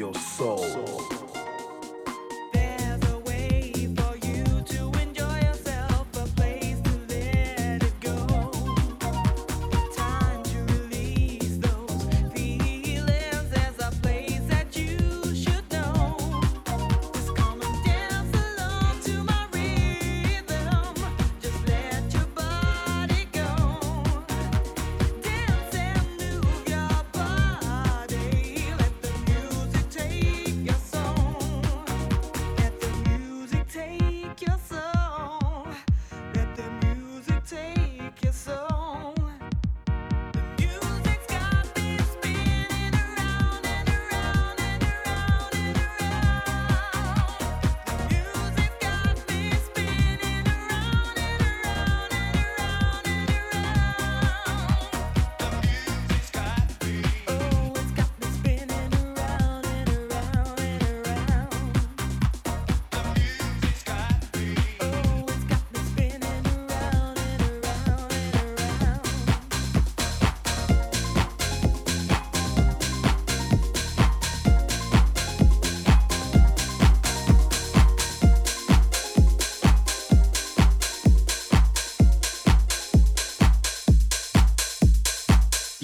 your soul.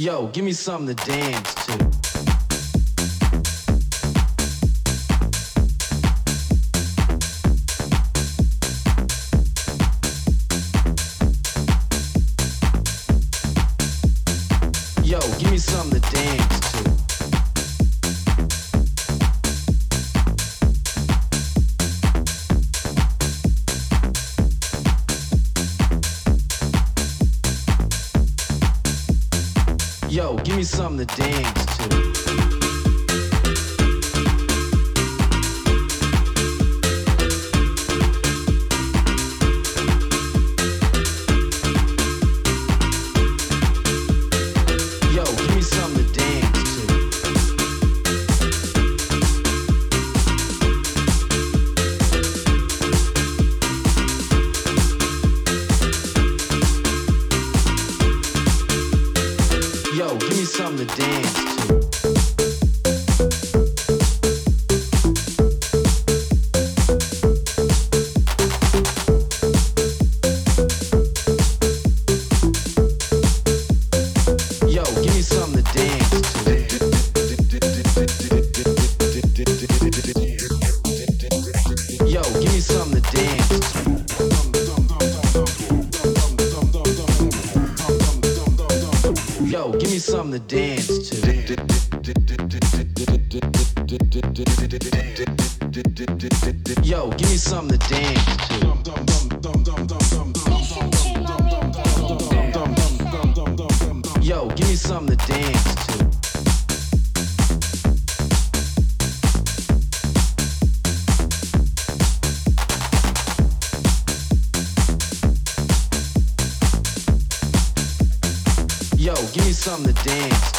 Yo, give me something to dance to. Yo, give me something to dance to. Yo, give me something to dance to. Yo, give me something to dance to.